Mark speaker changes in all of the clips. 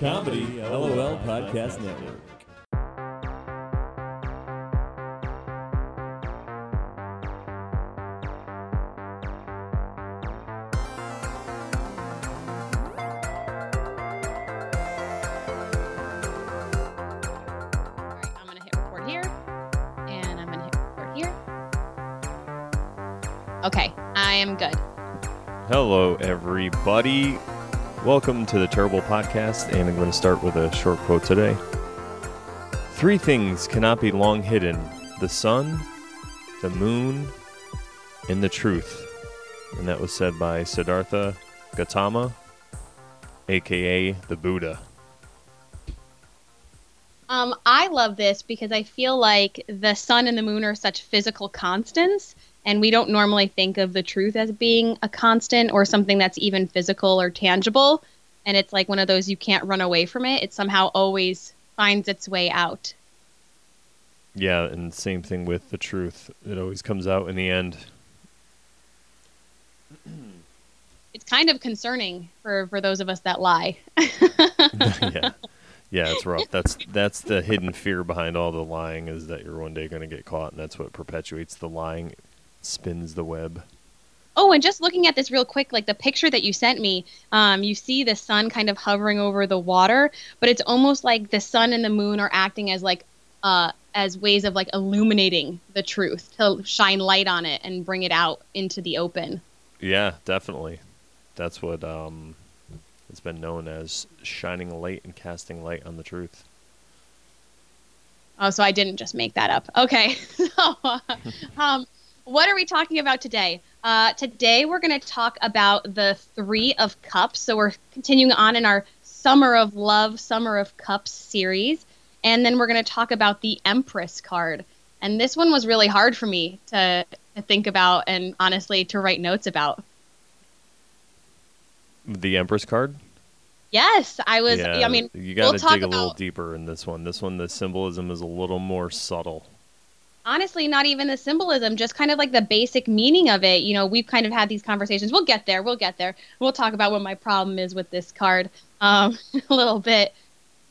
Speaker 1: Comedy LOL Podcast Network.
Speaker 2: Alright, I'm gonna hit record here, and I'm gonna hit record here. Okay, I am good.
Speaker 3: Hello, everybody. Welcome to the Terrible Podcast, and I'm going to start with a short quote today. Three things cannot be long hidden the sun, the moon, and the truth. And that was said by Siddhartha Gautama, aka the Buddha.
Speaker 2: Love this because I feel like the sun and the moon are such physical constants, and we don't normally think of the truth as being a constant or something that's even physical or tangible. And it's like one of those you can't run away from it. It somehow always finds its way out.
Speaker 3: Yeah, and same thing with the truth. It always comes out in the end.
Speaker 2: It's kind of concerning for, for those of us that lie.
Speaker 3: yeah. Yeah, it's rough. That's that's the hidden fear behind all the lying is that you're one day going to get caught, and that's what perpetuates the lying, spins the web.
Speaker 2: Oh, and just looking at this real quick, like the picture that you sent me, um, you see the sun kind of hovering over the water, but it's almost like the sun and the moon are acting as like uh, as ways of like illuminating the truth to shine light on it and bring it out into the open.
Speaker 3: Yeah, definitely. That's what um, it's been known as shining light and casting light on the truth.
Speaker 2: Oh, so I didn't just make that up. Okay, so um, what are we talking about today? Uh, today we're going to talk about the Three of Cups. So we're continuing on in our Summer of Love, Summer of Cups series. And then we're going to talk about the Empress card. And this one was really hard for me to, to think about and honestly to write notes about.
Speaker 3: The Empress card.
Speaker 2: Yes, I was.
Speaker 3: yeah,
Speaker 2: I mean,
Speaker 3: you got to
Speaker 2: we'll talk
Speaker 3: dig a little
Speaker 2: about-
Speaker 3: deeper in this one. This one, the symbolism is a little more subtle.
Speaker 2: honestly not even the symbolism just kind of like the basic meaning of it you know we've kind of had these conversations we'll get there we'll get there we'll talk about what my problem is with this card um, a little bit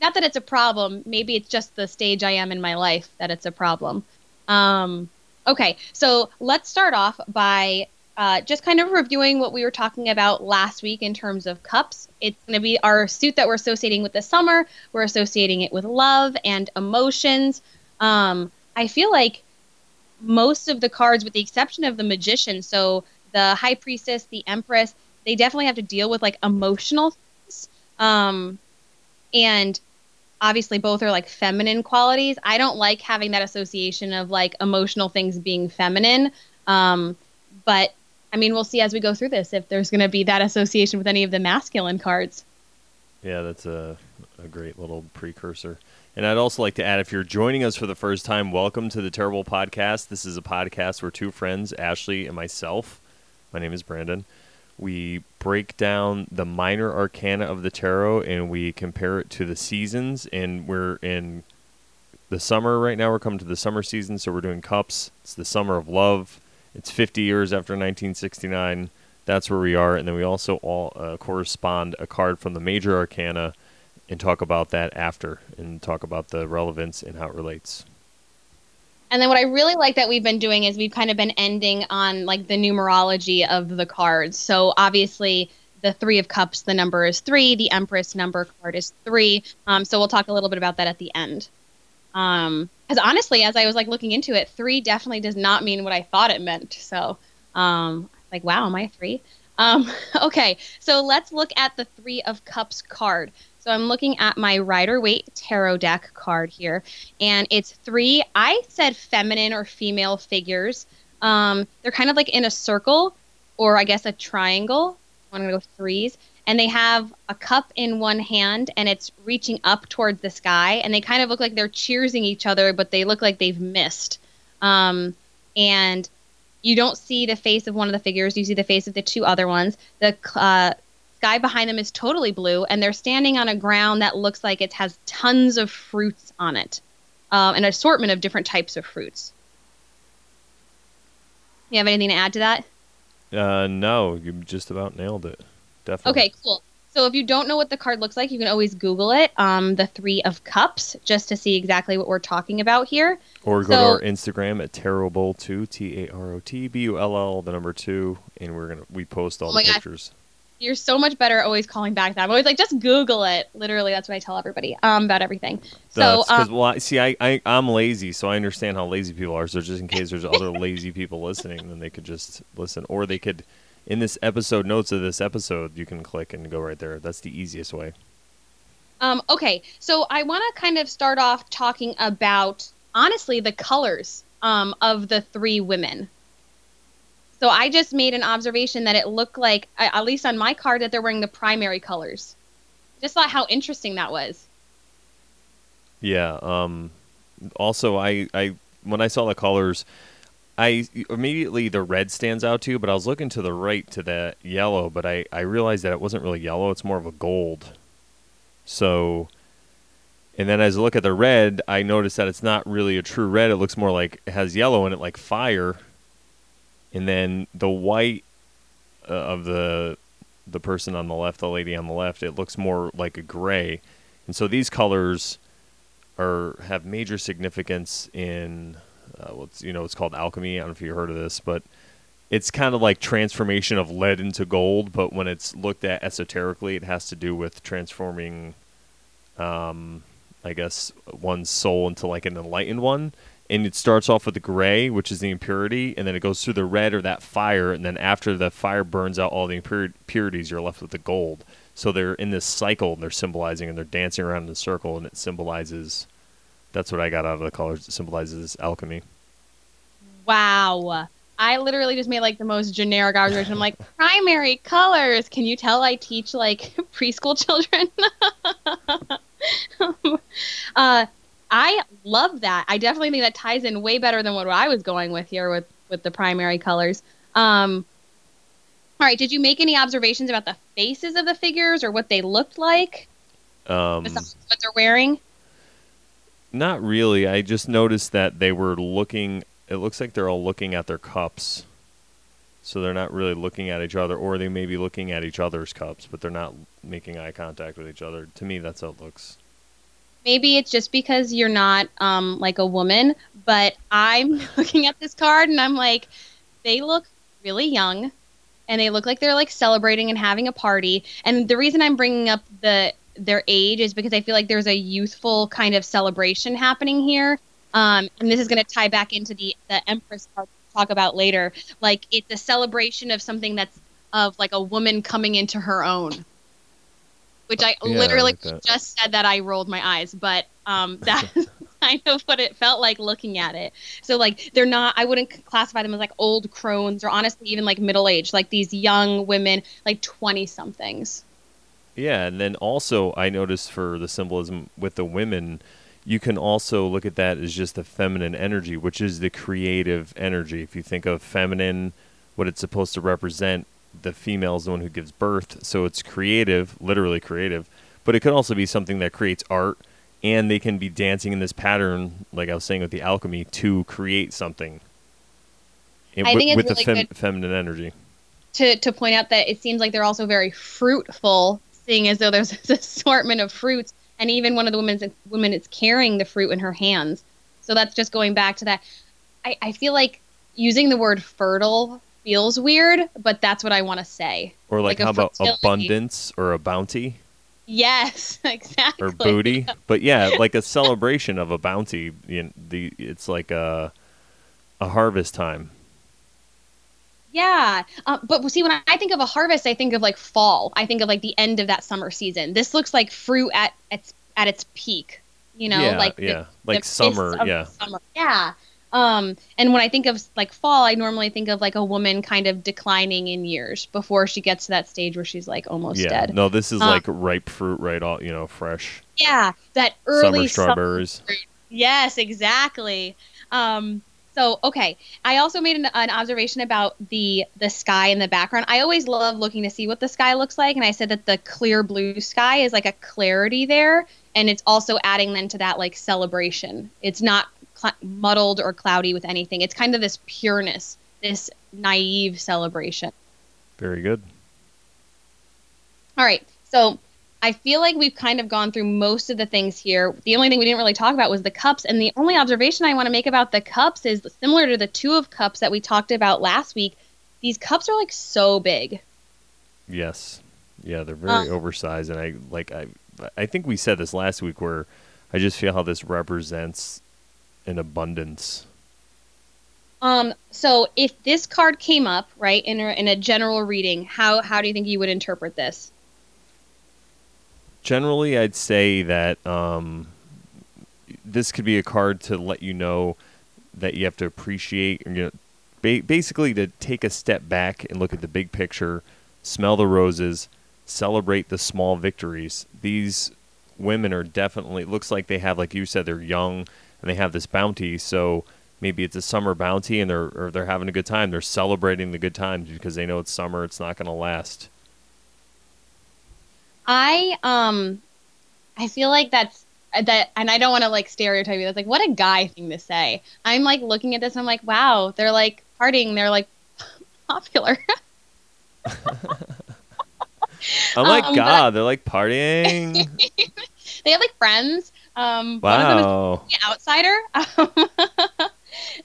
Speaker 2: not that it's a problem maybe it's just the stage i am in my life that it's a problem um, okay so let's start off by uh, just kind of reviewing what we were talking about last week in terms of cups it's going to be our suit that we're associating with the summer we're associating it with love and emotions um, I feel like most of the cards, with the exception of the magician, so the high priestess, the empress, they definitely have to deal with like emotional things. Um, and obviously, both are like feminine qualities. I don't like having that association of like emotional things being feminine. Um, but I mean, we'll see as we go through this if there's going to be that association with any of the masculine cards.
Speaker 3: Yeah, that's a, a great little precursor. And I'd also like to add if you're joining us for the first time, welcome to the Terrible Podcast. This is a podcast where two friends, Ashley and myself, my name is Brandon, we break down the minor arcana of the tarot and we compare it to the seasons. And we're in the summer right now. We're coming to the summer season, so we're doing cups. It's the summer of love. It's 50 years after 1969. That's where we are. And then we also all uh, correspond a card from the major arcana and talk about that after and talk about the relevance and how it relates.
Speaker 2: And then what I really like that we've been doing is we've kind of been ending on like the numerology of the cards. So obviously the three of cups, the number is three. The empress number card is three. Um, so we'll talk a little bit about that at the end. Um, because honestly, as I was like looking into it, three definitely does not mean what I thought it meant. So, um, like, wow, am I three? Um, okay, so let's look at the three of cups card. So I'm looking at my Rider Waite Tarot deck card here, and it's three. I said feminine or female figures. Um, they're kind of like in a circle, or I guess a triangle. I'm gonna go threes, and they have a cup in one hand, and it's reaching up towards the sky, and they kind of look like they're cheersing each other, but they look like they've missed. Um, and you don't see the face of one of the figures; you see the face of the two other ones. The uh, sky behind them is totally blue, and they're standing on a ground that looks like it has tons of fruits on it, um, an assortment of different types of fruits. You have anything to add to that?
Speaker 3: Uh, no, you just about nailed it. Definitely.
Speaker 2: Okay, cool. So if you don't know what the card looks like, you can always Google it, um, the Three of Cups, just to see exactly what we're talking about here.
Speaker 3: Or go
Speaker 2: So-
Speaker 3: to our Instagram at Tarotbull2, T A R O T B U L L, the number two, and we're gonna we post all
Speaker 2: Oh
Speaker 3: the
Speaker 2: my God.
Speaker 3: pictures.
Speaker 2: You're so much better always calling back that. I'm always like, just Google it. Literally, that's what I tell everybody um, about everything. So, um,
Speaker 3: well, I- see, I, I I'm lazy, so I understand how lazy people are. So just in case there's other lazy people listening, then they could just listen, or they could, in this episode notes of this episode, you can click and go right there. That's the easiest way.
Speaker 2: Um, okay, so I want to kind of start off talking about honestly the colors um, of the three women. So I just made an observation that it looked like, at least on my card, that they're wearing the primary colors. Just thought how interesting that was.
Speaker 3: Yeah. Um. Also, I I when I saw the colors, I immediately the red stands out too. But I was looking to the right to that yellow, but I I realized that it wasn't really yellow. It's more of a gold. So. And then as I look at the red, I notice that it's not really a true red. It looks more like it has yellow in it, like fire. And then the white uh, of the the person on the left, the lady on the left, it looks more like a gray. And so these colors are have major significance in uh, what's you know it's called alchemy. I don't know if you heard of this, but it's kind of like transformation of lead into gold. But when it's looked at esoterically, it has to do with transforming, um, I guess, one's soul into like an enlightened one. And it starts off with the gray, which is the impurity, and then it goes through the red or that fire, and then after the fire burns out all the impurities, you're left with the gold. So they're in this cycle, and they're symbolizing, and they're dancing around in a circle, and it symbolizes. That's what I got out of the colors. It symbolizes alchemy.
Speaker 2: Wow. I literally just made like the most generic observation. I'm like, primary colors. Can you tell I teach like preschool children? uh, I love that. I definitely think that ties in way better than what I was going with here with with the primary colors. Um, all right. Did you make any observations about the faces of the figures or what they looked like
Speaker 3: Um,
Speaker 2: besides what they're wearing?
Speaker 3: Not really. I just noticed that they were looking. It looks like they're all looking at their cups. So they're not really looking at each other, or they may be looking at each other's cups, but they're not making eye contact with each other. To me, that's how it looks.
Speaker 2: maybe it's just because you're not um, like a woman, but I'm looking at this card and I'm like, they look really young and they look like they're like celebrating and having a party. And the reason I'm bringing up the their age is because I feel like there's a youthful kind of celebration happening here. Um, and this is going to tie back into the the Empress card we'll talk about later. Like it's a celebration of something that's of like a woman coming into her own. Which I
Speaker 3: Yeah, I
Speaker 2: literally
Speaker 3: like
Speaker 2: just said that I rolled my eyes, but um, that's kind of what it felt like looking at it. So like they're not, I wouldn't classify them as like old crones or honestly even like middle aged, like these young women, like twenty somethings.
Speaker 3: Yeah, and then also I noticed for the symbolism with the women, you can also look at that as just the feminine energy, which is the creative energy. If you think of feminine, what it's supposed to represent, the female is the one who gives birth, so it's creative, literally creative. But it could also be something that creates art, and they can be dancing in this pattern, like I was saying with the alchemy, to create something.
Speaker 2: I
Speaker 3: with,
Speaker 2: think it's
Speaker 3: with
Speaker 2: really
Speaker 3: the fem- feminine energy.
Speaker 2: To to point out that it seems like they're also very fruitful, seeing as though there's this assortment of fruits, and even one of the women's women is carrying the fruit in her hands. So that's just going back to that. I, I feel like using the word fertile feels weird, but that's what I want to say.
Speaker 3: Or like,
Speaker 2: Like
Speaker 3: how about abundance or a bounty?
Speaker 2: Yes, exactly.
Speaker 3: or booty. But yeah, like a celebration of a bounty. You know, the it's like a a harvest time.
Speaker 2: Yeah, uh, but see, when I think of a harvest, I think of like fall. I think of like the end of that summer season. This looks like fruit at its at its peak. You know,
Speaker 3: yeah,
Speaker 2: like the-
Speaker 3: yeah, like
Speaker 2: the
Speaker 3: summer. Yeah,
Speaker 2: summer. Yeah. Um, and when I think of like fall, I normally think of like a woman kind of declining in years before she gets to that stage where she's like almost
Speaker 3: yeah.
Speaker 2: dead.
Speaker 3: No, this is
Speaker 2: Uh,
Speaker 3: like ripe fruit, right? All you know, fresh
Speaker 2: Yeah, that early
Speaker 3: summer strawberries.
Speaker 2: Yes, exactly. Um, so okay, I also made an, an observation about the the sky in the background. I always love looking to see what the sky looks like, and I said that the clear blue sky is like a clarity there, and it's also adding then to that like celebration. It's not cl- muddled or cloudy with anything. It's kind of this pureness, this naive celebration.
Speaker 3: Very good.
Speaker 2: All right. So I feel like we've kind of gone through most of the things here. The only thing we didn't really talk about was the cups. And the only observation I want to make about the cups is similar to the two of cups that we talked about last week. These cups are like so big.
Speaker 3: Yes. Yeah, they're very
Speaker 2: Uh.
Speaker 3: oversized, and I like I I think we said this last week where I just feel how this represents an abundance.
Speaker 2: Um, so if this card came up, right, in a, in a general reading, how how do you think you would interpret this?
Speaker 3: Generally, I'd say that um, this could be a card to let you know that you have to appreciate, you know, ba- basically to take a step back and look at the big picture, smell the roses, celebrate the small victories. These women are definitely looks like they have, like you said, they're young and they have this bounty. So maybe it's a summer bounty and they're or they're having a good time. They're celebrating the good times because they know it's summer. It's not going to last.
Speaker 2: I um, I feel like that's that, and I don't want to like stereotype you. That's like what a guy thing to say. I'm like looking at this. I'm like, wow, they're like partying. They're like popular.
Speaker 3: I'm like
Speaker 2: Um, I-
Speaker 3: God. They're like partying.
Speaker 2: they have like friends. Um, one of them is
Speaker 3: wow.
Speaker 2: the outsider.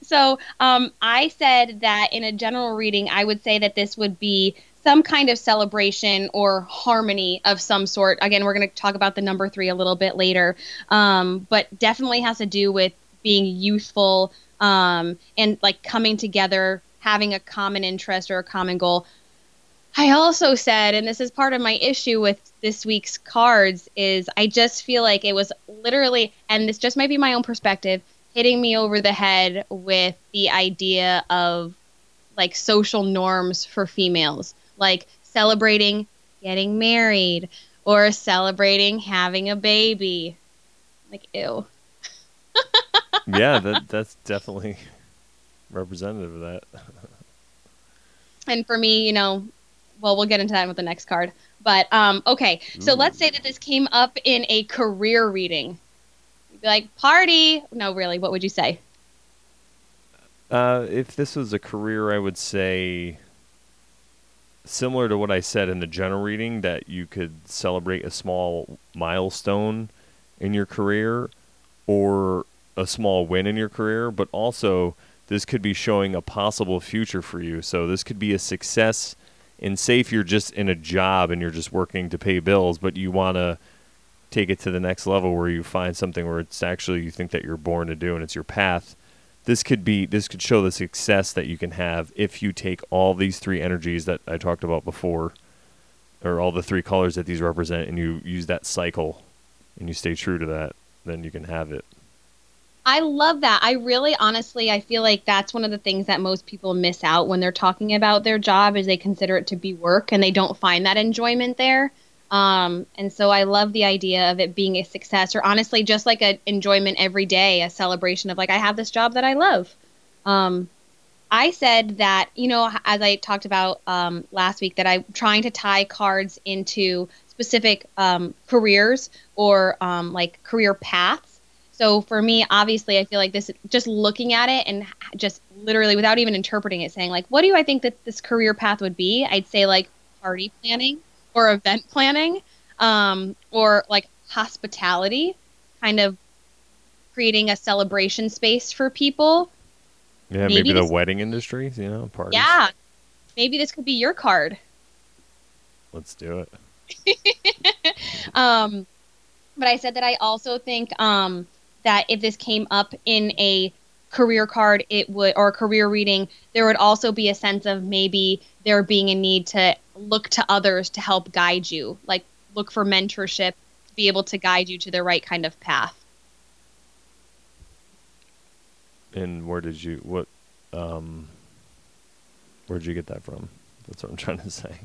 Speaker 2: so um, I said that in a general reading, I would say that this would be some kind of celebration or harmony of some sort. Again, we're going to talk about the number three a little bit later, um, but definitely has to do with being youthful um, and like coming together, having a common interest or a common goal. I also said, and this is part of my issue with this week's cards, is I just feel like it was literally, and this just might be my own perspective, hitting me over the head with the idea of like social norms for females, like celebrating getting married or celebrating having a baby. Like, ew.
Speaker 3: yeah, that that's definitely representative of that.
Speaker 2: and for me, you know, well, we'll get into that with the next card. But um, okay, so let's say that this came up in a career reading. You'd be like, party. No, really, what would you say?
Speaker 3: Uh, if this was a career, I would say similar to what I said in the general reading that you could celebrate a small milestone in your career or a small win in your career, but also this could be showing a possible future for you. So this could be a success and say if you're just in a job and you're just working to pay bills, but you want to take it to the next level where you find something where it's actually you think that you're born to do and it's your path this could be this could show the success that you can have if you take all these three energies that I talked about before or all the three colors that these represent and you use that cycle and you stay true to that then you can have it
Speaker 2: I love that. I really honestly I feel like that's one of the things that most people miss out when they're talking about their job is they consider it to be work and they don't find that enjoyment there. Um, and so I love the idea of it being a success or honestly just like an enjoyment every day, a celebration of like I have this job that I love. Um, I said that, you know, as I talked about um, last week, that I'm trying to tie cards into specific um, careers or um, like career paths. So for me, obviously, I feel like this just looking at it and just literally without even interpreting it, saying like, what do I think that this career path would be? I'd say like party planning or event planning, um, or like hospitality, kind of creating a celebration space for people.
Speaker 3: yeah
Speaker 2: Maybe
Speaker 3: maybe, the
Speaker 2: this-
Speaker 3: wedding industry you know parties
Speaker 2: Yeah, maybe this could be your card.
Speaker 3: let's do it
Speaker 2: um, but I said that I also think um, that if this came up in a career card, it would or career reading, there would also be a sense of maybe there being a need to look to others to help guide you, like look for mentorship to be able to guide you to the right kind of path.
Speaker 3: and where did you what um where did you get that from that's what I'm trying to say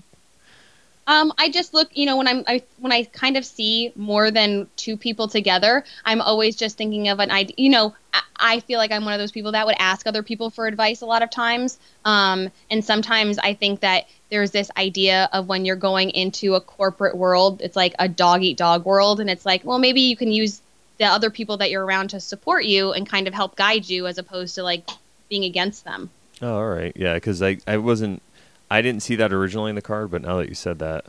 Speaker 2: Um, I just look, you know, when I'm I, when I kind of see more than two people together, I'm always just thinking of an idea. You know, I, I feel like I'm one of those people that would ask other people for advice a lot of times. Um, and sometimes I think that there's this idea of when you're going into a corporate world, it's like a dog eat dog world, and it's like, well, maybe you can use the other people that you're around to support you and kind of help guide you, as opposed to like being against them.
Speaker 3: oh all right yeah because I I wasn't I didn't see that originally in the card but now that you said that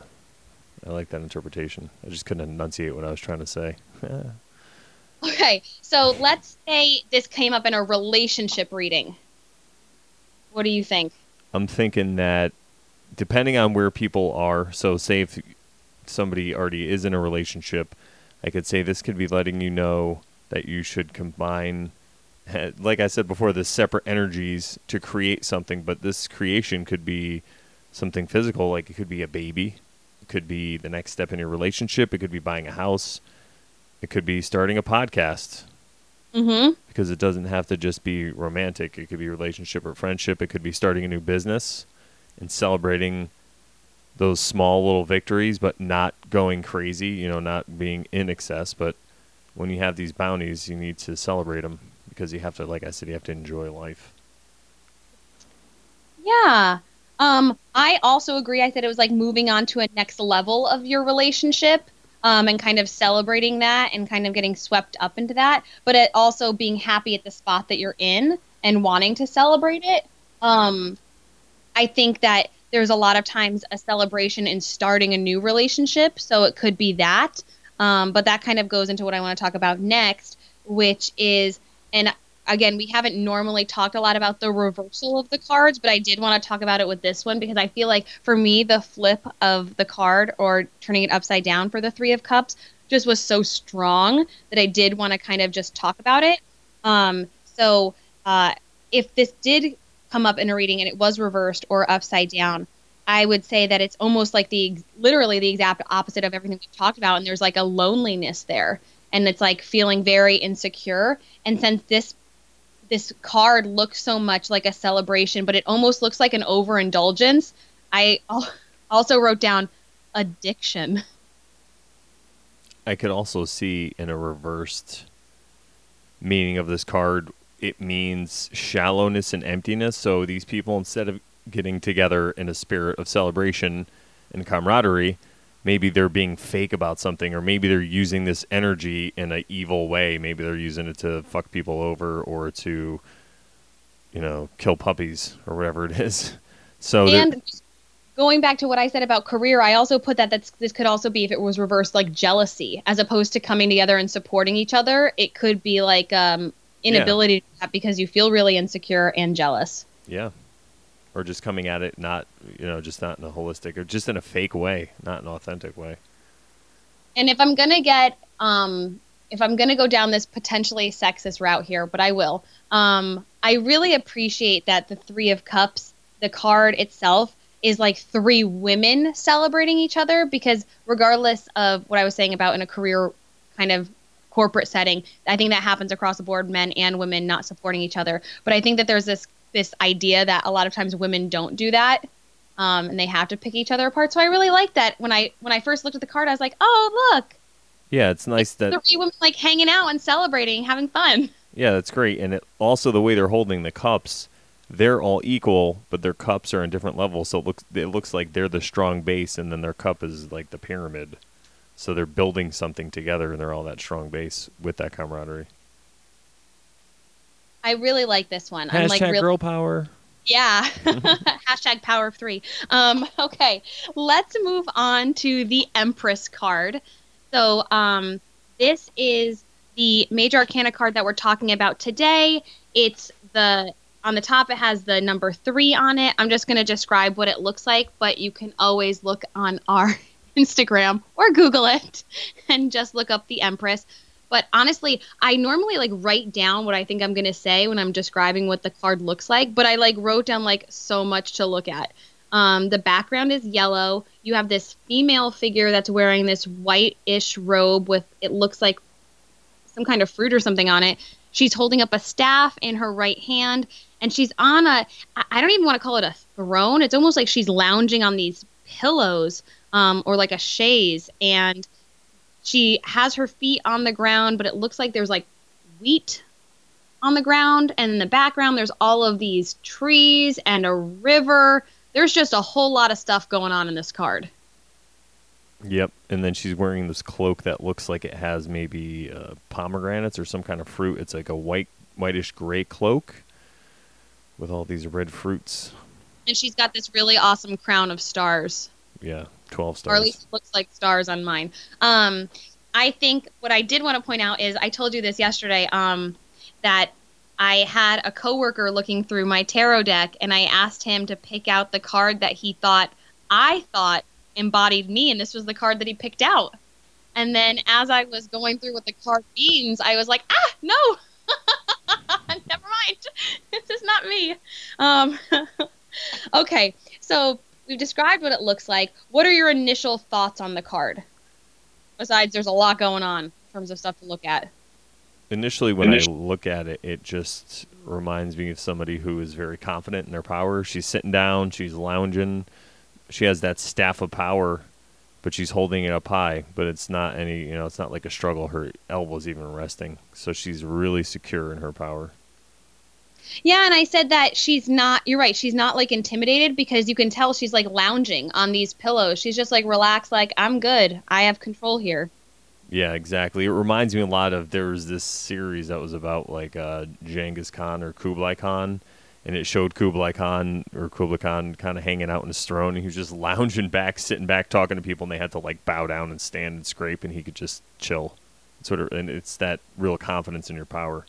Speaker 3: I like that interpretation. I just couldn't enunciate what I was trying to say.
Speaker 2: Okay, so let's say this came up in a relationship reading. What do you think?
Speaker 3: I'm thinking that depending on where people are, so say if somebody already is in a relationship, I could say this could be letting you know that you should combine, like I said before, the separate energies to create something, but this creation could be something physical, like it could be a baby, it could be the next step in your relationship, it could be buying a house, it could be starting a podcast,
Speaker 2: Mm-hmm.
Speaker 3: because it doesn't have to just be romantic. It could be relationship or friendship. It could be starting a new business and celebrating those small little victories, but not going crazy, you know, not being in excess. But when you have these bounties, you need to celebrate them because you have to, like I said, you have to enjoy life.
Speaker 2: Yeah. Um, I also agree. I said it was like moving on to a next level of your relationship. Um, and kind of celebrating that and kind of getting swept up into that, but it also being happy at the spot that you're in and wanting to celebrate it. Um, I think that there's a lot of times a celebration in starting a new relationship, so it could be that. Um, but that kind of goes into what I want to talk about next, which is, and again, we haven't normally talked a lot about the reversal of the cards, but I did want to talk about it with this one because I feel like for me, the flip of the card or turning it upside down for the Three of Cups just was so strong that I did want to kind of just talk about it. Um, so uh, if this did come up in a reading and it was reversed or upside down, I would say that it's almost like the literally the exact opposite of everything we've talked about, and there's like a loneliness there, and it's like feeling very insecure. And since this this card looks so much like a celebration, but it almost looks like an overindulgence. I also wrote down addiction.
Speaker 3: I could also see in a reversed meaning of this card, it means shallowness and emptiness. So these people, instead of getting together in a spirit of celebration and camaraderie, maybe they're being fake about something, or maybe they're using this energy in an evil way. Maybe they're using it to fuck people over or to, you know, kill puppies or whatever it is. So
Speaker 2: and going back to what I said about career, I also put that that's, this could also be if it was reversed like jealousy, as opposed to coming together and supporting each other. It could be like um, inability to do that because you feel really insecure and jealous.
Speaker 3: Yeah. Or just coming at it not, you know, just not in a holistic or just in a fake way, not an authentic way.
Speaker 2: And if I'm gonna get, um, if I'm gonna go down this potentially sexist route here, but I will, um, I really appreciate that the Three of Cups, the card itself, is like three women celebrating each other because regardless of what I was saying about in a career kind of corporate setting, I think that happens across the board, men and women not supporting each other. But I think that there's this this idea that a lot of times women don't do that. Um, and they have to pick each other apart. So I really like that. When I when I first looked at the card, I was like, "Oh, look,
Speaker 3: Yeah, it's nice that
Speaker 2: three women like hanging out and celebrating, having fun."
Speaker 3: Yeah, that's great. And it, also the way they're holding the cups, they're all equal, but their cups are in different levels. So it looks it looks like they're the strong base, and then their cup is like the pyramid. So they're building something together, and they're all that strong base with that camaraderie.
Speaker 2: I really like this one. I'm like
Speaker 3: Hashtag
Speaker 2: really
Speaker 3: girl power.
Speaker 2: Yeah. Hashtag power of three. Um, okay. Let's move on to the Empress card. So um, this is the major arcana card that we're talking about today. It's the on the top it has the number three on it. I'm just gonna describe what it looks like, but you can always look on our Instagram or Google it and just look up the Empress. But honestly, I normally like write down what I think I'm gonna say when I'm describing what the card looks like. But I like wrote down like so much to look at. Um, the background is yellow. You have this female figure that's wearing this white-ish robe with it looks like some kind of fruit or something on it. She's holding up a staff in her right hand, and she's on a I don't even want to call it a throne. It's almost like she's lounging on these pillows um, or like a chaise, and she has her feet on the ground, but it looks like there's like wheat on the ground, and in the background there's all of these trees and a river. There's just a whole lot of stuff going on in this card.
Speaker 3: Yep. And then she's wearing this cloak that looks like it has maybe uh, pomegranates or some kind of fruit. It's like a white, whitish gray cloak with all these red fruits.
Speaker 2: And she's got this really awesome crown of stars.
Speaker 3: Yeah, 12 stars.
Speaker 2: or at least it looks like stars on mine. Um, I think what I did want to point out is I told you this yesterday um, that I had a coworker looking through my tarot deck, and I asked him to pick out the card that he thought I thought embodied me, and this was the card that he picked out. And then as I was going through what the card means, I was like, ah, no, never mind, this is not me. Um, okay, so we've described what it looks like. What are your initial thoughts on the card? Besides, there's a lot going on in terms of stuff to look at.
Speaker 3: Initially, when I look at it, it just reminds me of somebody who is very confident in their power. She's sitting down, she's lounging, she has that staff of power, but she's holding it up high. But it's not any, you know, it's not like a struggle. Her elbow's even resting, so she's really secure in her power.
Speaker 2: Yeah, and I said that she's not. You're right. She's not like intimidated because you can tell she's like lounging on these pillows. She's just like relaxed, like I'm good. I have control here.
Speaker 3: Yeah, exactly. It reminds me a lot of there was this series that was about like uh, Genghis Khan or Kublai Khan, and it showed Kublai Khan or Kublai Khan kind of hanging out in his throne, and he was just lounging back, sitting back, talking to people, and they had to like bow down and stand and scrape, and he could just chill. Sort of, and it's that real confidence in your power.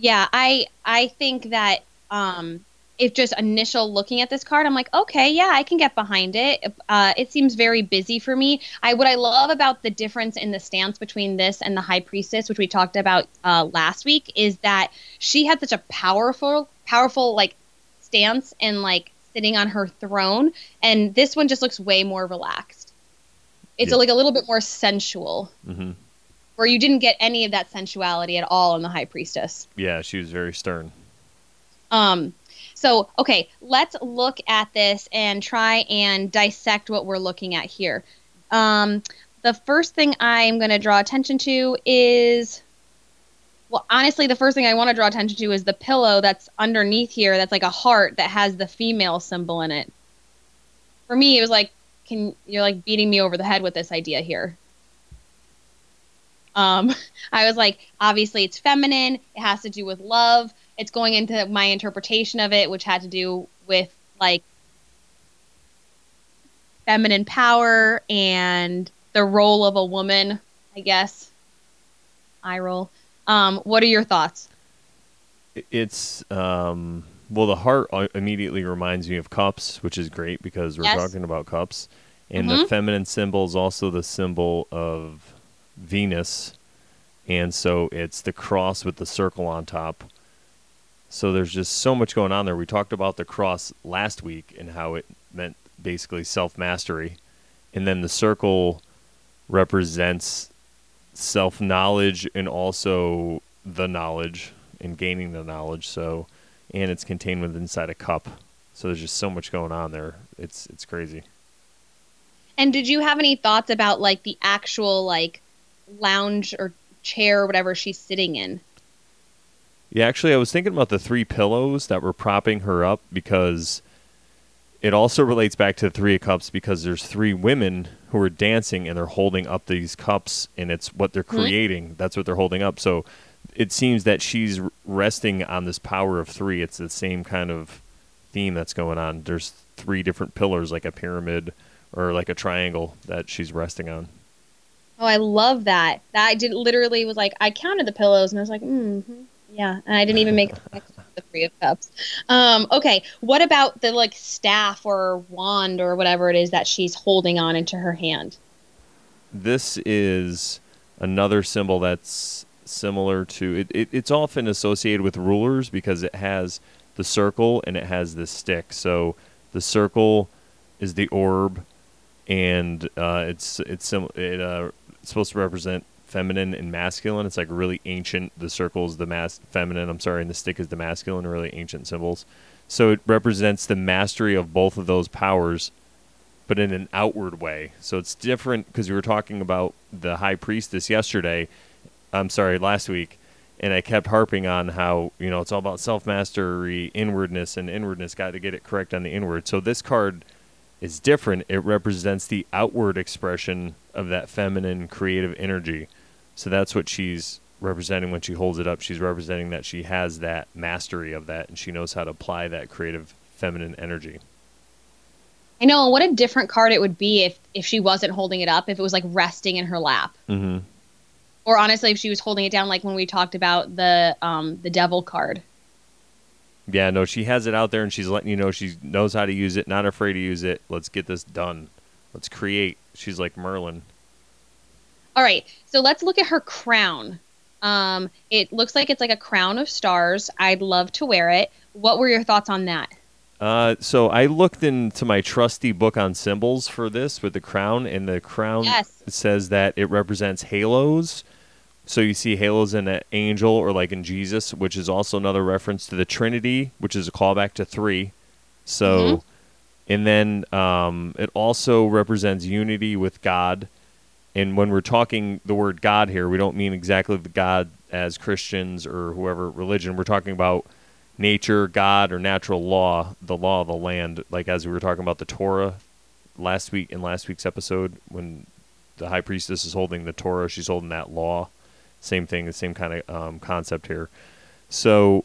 Speaker 2: Yeah, I I think that um, if just initial looking at this card, I'm like, okay, yeah, I can get behind it. Uh, it seems very busy for me. I what I love about the difference in the stance between this and the High Priestess, which we talked about uh, last week, is that she had such a powerful, powerful like stance and like sitting on her throne, and this one just looks way more relaxed. It's
Speaker 3: Yeah.
Speaker 2: like a little bit more sensual,
Speaker 3: hmm
Speaker 2: where you didn't get any of that sensuality at all in the High Priestess.
Speaker 3: Yeah, she was very stern.
Speaker 2: Um, so, okay, let's look at this and try and dissect what we're looking at here. Um, the first thing I'm going to draw attention to is, well, honestly, the first thing I want to draw attention to is the pillow that's underneath here that's like a heart that has the female symbol in it. For me, it was like, can you're like beating me over the head with this idea here. Um, I was like, obviously, it's feminine. It has to do with love. It's going into my interpretation of it, which had to do with like feminine power and the role of a woman, I guess. Eye roll. Um, what are your thoughts?
Speaker 3: It's um, well, the heart uh, immediately reminds me of cups, which is great because we're
Speaker 2: Yes.
Speaker 3: talking about cups, and the
Speaker 2: Mhm.
Speaker 3: feminine symbol is also the symbol of Venus, and so it's the cross with the circle on top. So there's just so much going on there. We talked about the cross last week and how it meant basically self mastery, and then the circle represents self knowledge and also the knowledge and gaining the knowledge. So, and it's contained within inside a cup. So there's just so much going on there. It's it's crazy.
Speaker 2: And did you have any thoughts about like the actual like lounge or chair or whatever she's sitting in?
Speaker 3: Yeah, actually, I was thinking about the three pillows that were propping her up because it also relates back to the Three of Cups because there's three women who are dancing and they're holding up these cups and it's what they're mm-hmm. creating. That's what they're holding up. So it seems that she's resting on this power of three. It's the same kind of theme that's going on. There's three different pillars, like a pyramid or like a triangle that she's resting on.
Speaker 2: Oh, I love that. That I did literally was like I counted the pillows and I was like, mm yeah, and I didn't even make the three of cups. Um, okay, what about the like staff or wand or whatever it is that she's holding on into her hand?
Speaker 3: this is another symbol that's similar to it, it, it's often associated with rulers because it has the circle and it has the stick so the circle is the orb and uh, it's it's sim- it, uh, supposed to represent feminine and masculine it's like really ancient the circle is the mas- feminine i'm sorry and the stick is the masculine really ancient symbols so it represents the mastery of both of those powers but in an outward way. So it's different because we were talking about the high priestess yesterday. I'm sorry, last week, and I kept harping on how you know it's all about self mastery, inwardness, and inwardness. Got to get it correct on the inward. So this card is different. It represents the outward expression of that feminine creative energy. So that's what she's representing when she holds it up. She's representing that she has that mastery of that, and she knows how to apply that creative feminine energy.
Speaker 2: I know. What a different card it would be if if she wasn't holding it up. If it was like resting in her lap,
Speaker 3: Mm-hmm.
Speaker 2: or honestly, if she was holding it down, like when we talked about the um the devil card.
Speaker 3: Yeah, no, she has it out there and she's letting you know she knows how to use it, not afraid to use it. Let's get this done. Let's create. She's like Merlin.
Speaker 2: All right, so let's look at her crown. Um, it looks like it's like a crown of stars. I'd love to wear it. What were your thoughts on that?
Speaker 3: Uh, so I looked into my trusty book on symbols for this with the crown, and the crown
Speaker 2: Yes.
Speaker 3: says that it represents halos. So you see halos in an angel or like in Jesus, which is also another reference to the Trinity, which is a callback to three. So,
Speaker 2: Mhm.
Speaker 3: and then um, it also represents unity with God. And when we're talking the word God here, we don't mean exactly the God as Christians or whoever religion. We're talking about nature, God, or natural law, the law of the land. Like as we were talking about the Torah last week in last week's episode, when the high priestess is holding the Torah, she's holding that law. Same thing, the same kind of um, concept here. So,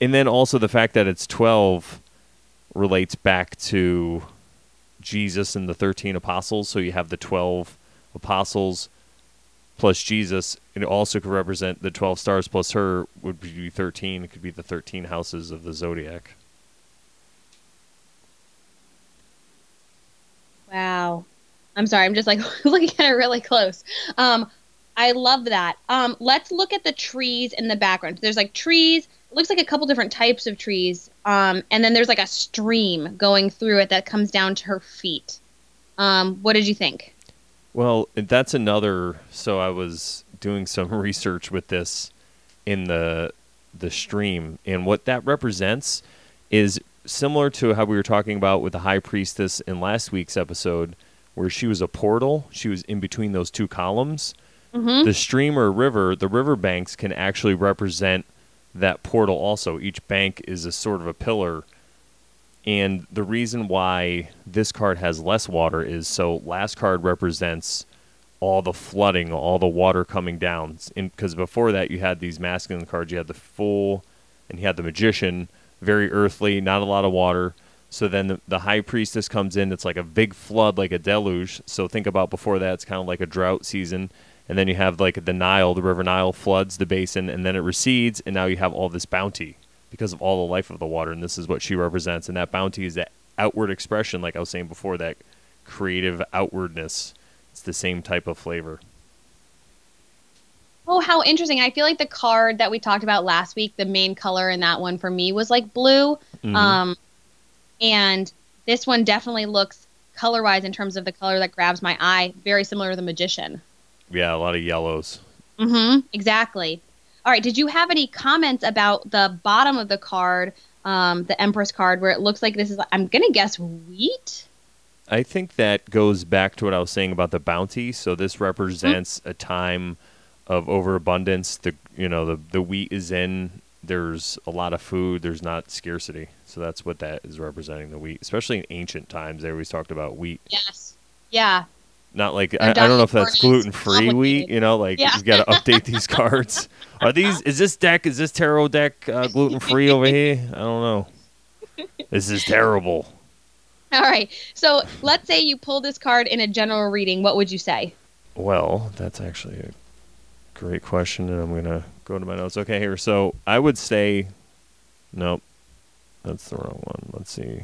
Speaker 3: and then also the fact that it's 12 relates back to Jesus and the 13 apostles. So you have the 12 apostles plus Jesus. And it also could represent the 12 stars plus her would be 13. It could be the 13 houses of the zodiac.
Speaker 2: Wow. I'm sorry. I'm just like looking at it really close. Um, I love that. Um, let's look at the trees in the background. There's like trees. Looks like a couple different types of trees. Um, and then there's like a stream going through it that comes down to her feet. Um, what did you think?
Speaker 3: Well, that's another. So I was doing some research with this in the the stream, and what that represents is similar to how we were talking about with the high priestess in last week's episode, where she was a portal. She was in between those two columns.
Speaker 2: Mm-hmm.
Speaker 3: The stream or river, the river banks can actually represent that portal. Also, each bank is a sort of a pillar. And the reason why this card has less water is so last card represents all the flooding, all the water coming down. Because before that, you had these masculine cards. You had the Fool and you had the Magician, very earthly, not a lot of water. So then the, the High Priestess comes in. It's like a big flood, like a deluge. So think about before that, it's kind of like a drought season. And then you have like the Nile, the River Nile floods the basin, and then it recedes, and now you have all this bounty because of all the life of the water. And this is what she represents. And that bounty is that outward expression, like I was saying before, that creative outwardness. It's the same type of flavor.
Speaker 2: Oh, how interesting. I feel like the card that we talked about last week, the main color in that one for me was like blue.
Speaker 3: Mhm.
Speaker 2: Um, and this one definitely looks color wise in terms of the color that grabs my eye, very similar to the magician.
Speaker 3: Yeah, a lot of yellows.
Speaker 2: Mm-hmm. Exactly. All right. Did you have any comments about the bottom of the card, um, the Empress card, where it looks like this is, I'm going to guess wheat?
Speaker 3: I think that goes back to what I was saying about the bounty. So this represents a time of overabundance. The you know the the wheat is in. There's a lot of food. There's not scarcity. So that's what that is representing. The wheat, especially in ancient times, they always talked about wheat.
Speaker 2: Yes. Yeah.
Speaker 3: Not like I, I don't know if that's gluten free wheat. You know, like
Speaker 2: Yeah.
Speaker 3: you got to update these cards. Are these? Is this deck? Is this tarot deck uh, gluten free over here? I don't know. This is terrible.
Speaker 2: All right. So let's say you pull this card in a general reading. What would you say?
Speaker 3: Well, that's actually a great question, and I'm gonna go to my notes. Okay, here. So I would say, nope, that's the wrong one. Let's see.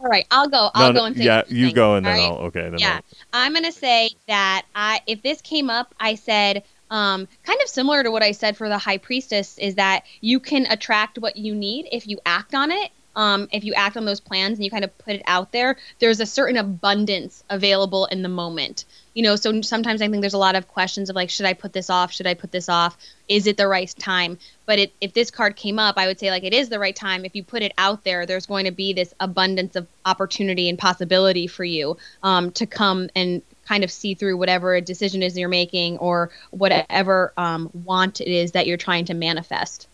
Speaker 2: All right. I'll go. I'll
Speaker 3: no,
Speaker 2: go and say.
Speaker 3: yeah, you
Speaker 2: thing,
Speaker 3: go, and then
Speaker 2: right?
Speaker 3: I'll. Okay, then
Speaker 2: Yeah. I'm gonna say that I if this came up, I said um, kind of similar to what I said for the high priestess is that you can attract what you need if you act on it. Um, if you act on those plans and you kind of put it out there, there's a certain abundance available in the moment. You know, so sometimes I think there's a lot of questions of like, should I put this off? Should I put this off? Is it the right time? But it, if this card came up, I would say like it is the right time. If you put it out there, there's going to be this abundance of opportunity and possibility for you um, to come and kind of see through whatever decision is you're making or whatever um, want it is that you're trying to manifest.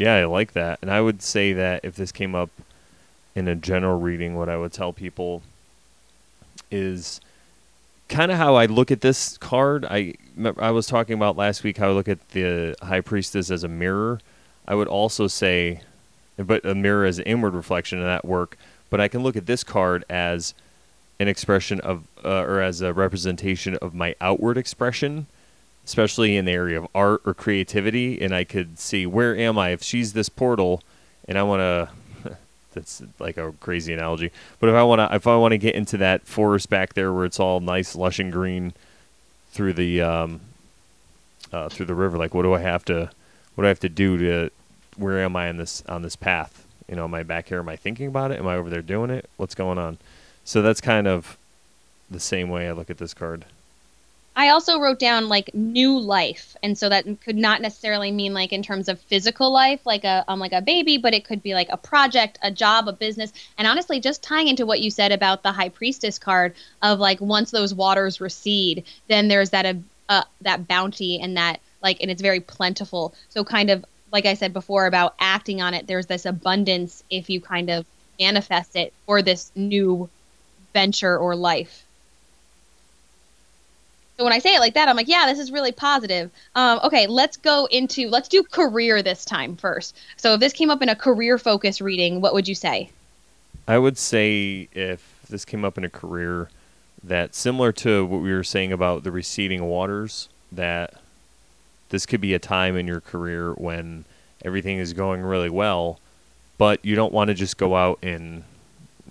Speaker 3: Yeah, I like that. And I would say that if this came up in a general reading, what I would tell people is kind of how I look at this card. I I was talking about last week how I look at the High Priestess as a mirror. I would also say, but a mirror as an inward reflection of that work. but I can look at this card as an expression of, uh, or as a representation of my outward expression, especially in the area of art or creativity. And I could see where am I if she's this portal, and I want to. That's like a crazy analogy, but if I want to, if I want to get into that forest back there where it's all nice, lush and green, through the um, uh, through the river, like what do I have to, what do I have to do to, where am I on this on this path? You know, am I back here? Am I thinking about it? Am I over there doing it? What's going on? So that's kind of the same way I look at this card.
Speaker 2: I also wrote down like new life, and so that could not necessarily mean like in terms of physical life, like a um like a baby, but it could be like a project, a job, a business, and honestly, just tying into what you said about the High Priestess card of like once those waters recede, then there's that uh, uh that bounty and that like and it's very plentiful. So kind of like I said before about acting on it, there's this abundance if you kind of manifest it for this new venture or life. So when I say it like that, I'm like, yeah, this is really positive. Um, okay, let's go into let's do career this time first. So if this came up in a career focus reading, what would you say?
Speaker 3: I would say if this came up in a career that similar to what we were saying about the receding waters, that this could be a time in your career when everything is going really well, but you don't want to just go out and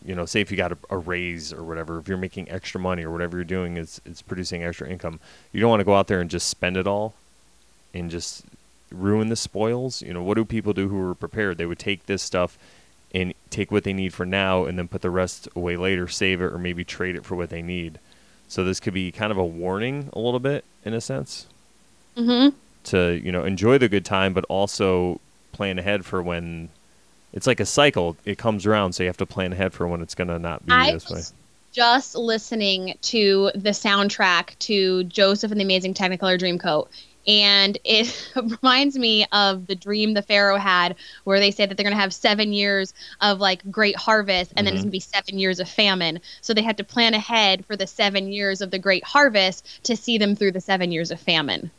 Speaker 3: you know, say if you got a, a, raise or whatever, if you're making extra money or whatever you're doing is it's producing extra income, you don't want to go out there and just spend it all and just ruin the spoils. You know, what do people do who are prepared? They would take this stuff and take what they need for now and then put the rest away later, save it or maybe trade it for what they need. So this could be kind of a warning a little bit in a sense.
Speaker 2: Mm-hmm.
Speaker 3: To, you know, enjoy the good time but also plan ahead for when it's like a cycle. It comes around, so you have to plan ahead for when it's going to not be
Speaker 2: I
Speaker 3: this way.
Speaker 2: Just listening to the soundtrack to Joseph and the Amazing Technicolor Dreamcoat, and it reminds me of the dream the Pharaoh had, where they say that they're going to have seven years of like great harvest, and mm-hmm. then it's mm-hmm. going to be seven years of famine. So they had to plan ahead for the seven years of the great harvest to see them through the seven years of famine.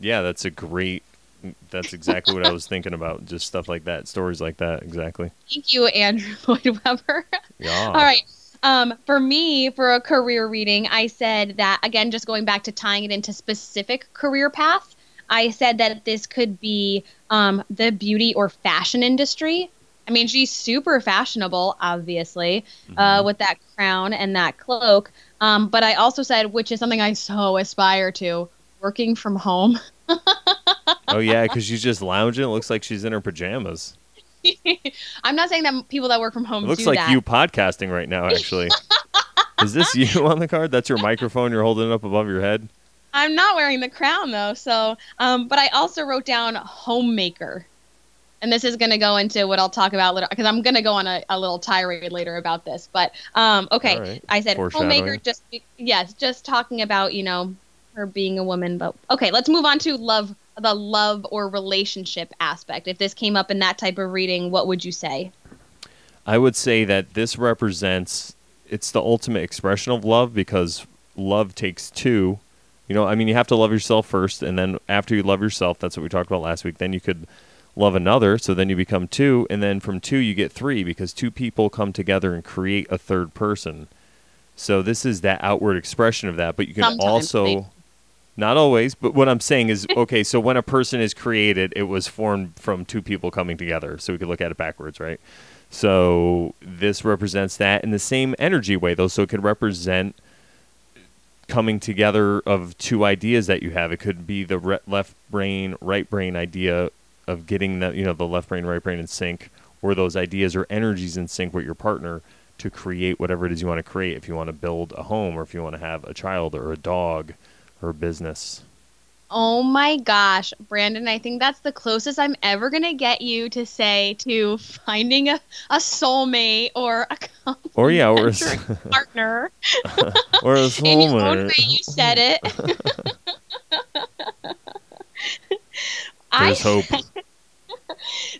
Speaker 3: Yeah, that's a great that's exactly what I was thinking about. Just stuff like that, stories like that. Exactly.
Speaker 2: Thank you, Andrew Lloyd Webber.
Speaker 3: Yeah.
Speaker 2: All right. Um, for me, for a career reading, I said that again, just going back to tying it into specific career path. I said that this could be um, the beauty or fashion industry. I mean, she's super fashionable, obviously, uh, mm-hmm. uh, with that crown and that cloak. Um, but I also said, which is something I so aspire to, working from home.
Speaker 3: oh yeah, because she's just lounging. It looks like she's in her pajamas.
Speaker 2: I'm not saying that people that work from home.
Speaker 3: It looks like
Speaker 2: that.
Speaker 3: you podcasting right now. Actually, is this you on the card? That's your microphone. You're holding it up above your head.
Speaker 2: I'm not wearing the crown though. So, um, but I also wrote down homemaker, and this is going to go into what I'll talk about later because I'm going to go on a, a, little tirade later about this. But um, okay, right. I said homemaker. Just yes, just talking about you know her being a woman. But okay, let's move on to love, the love or relationship aspect. If this came up in that type of reading, what would you say?
Speaker 3: I would say that this represents it's the ultimate expression of love because love takes two. You know, I mean, you have to love yourself first, and then after you love yourself, that's what we talked about last week. Then you could love another, so then you become two, and then from two you get three because two people come together and create a third person. So this is that outward expression of that, but you can Sometimes also they- not always, but what I'm saying is okay, so when a person is created, it was formed from two people coming together. So we could look at it backwards, right? So this represents that in the same energy way, though. So it could represent coming together of two ideas that you have. It could be the re- left brain, right brain idea of getting the you know the left brain, right brain in sync, or those ideas or energies in sync with your partner to create whatever it is you want to create. If you want to build a home, or if you want to have a child or a dog, her business.
Speaker 2: Oh my gosh, Brandon, I think that's the closest I'm ever going to get you to say to finding a, a soulmate or a
Speaker 3: or yeah, or a
Speaker 2: partner.
Speaker 3: or a soulmate. In your own way
Speaker 2: you said it.
Speaker 3: There's I, hope.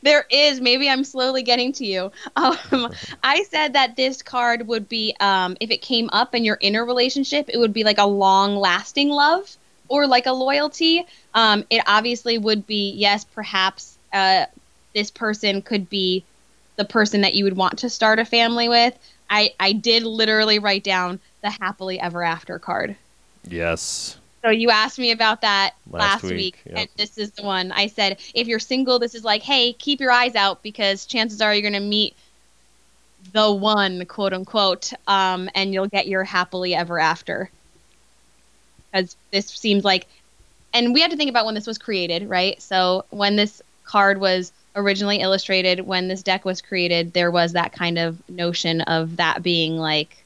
Speaker 2: There is. Maybe I'm slowly getting to you. Um, I said that this card would be, um, if it came up in your inner relationship, it would be like a long lasting love or like a loyalty. Um, it obviously would be, yes, perhaps uh, this person could be the person that you would want to start a family with, I I did literally write down the happily ever after card.
Speaker 3: Yes.
Speaker 2: So you asked me about that
Speaker 3: Last
Speaker 2: last,
Speaker 3: week,
Speaker 2: week,
Speaker 3: yep.
Speaker 2: and this is the one I said. If you're single, this is like, hey, keep your eyes out because chances are you're gonna meet the one, quote unquote, um, and you'll get your happily ever after. Because this seems like, and we have to think about when this was created, right? So when this card was originally illustrated, when this deck was created, there was that kind of notion of that being like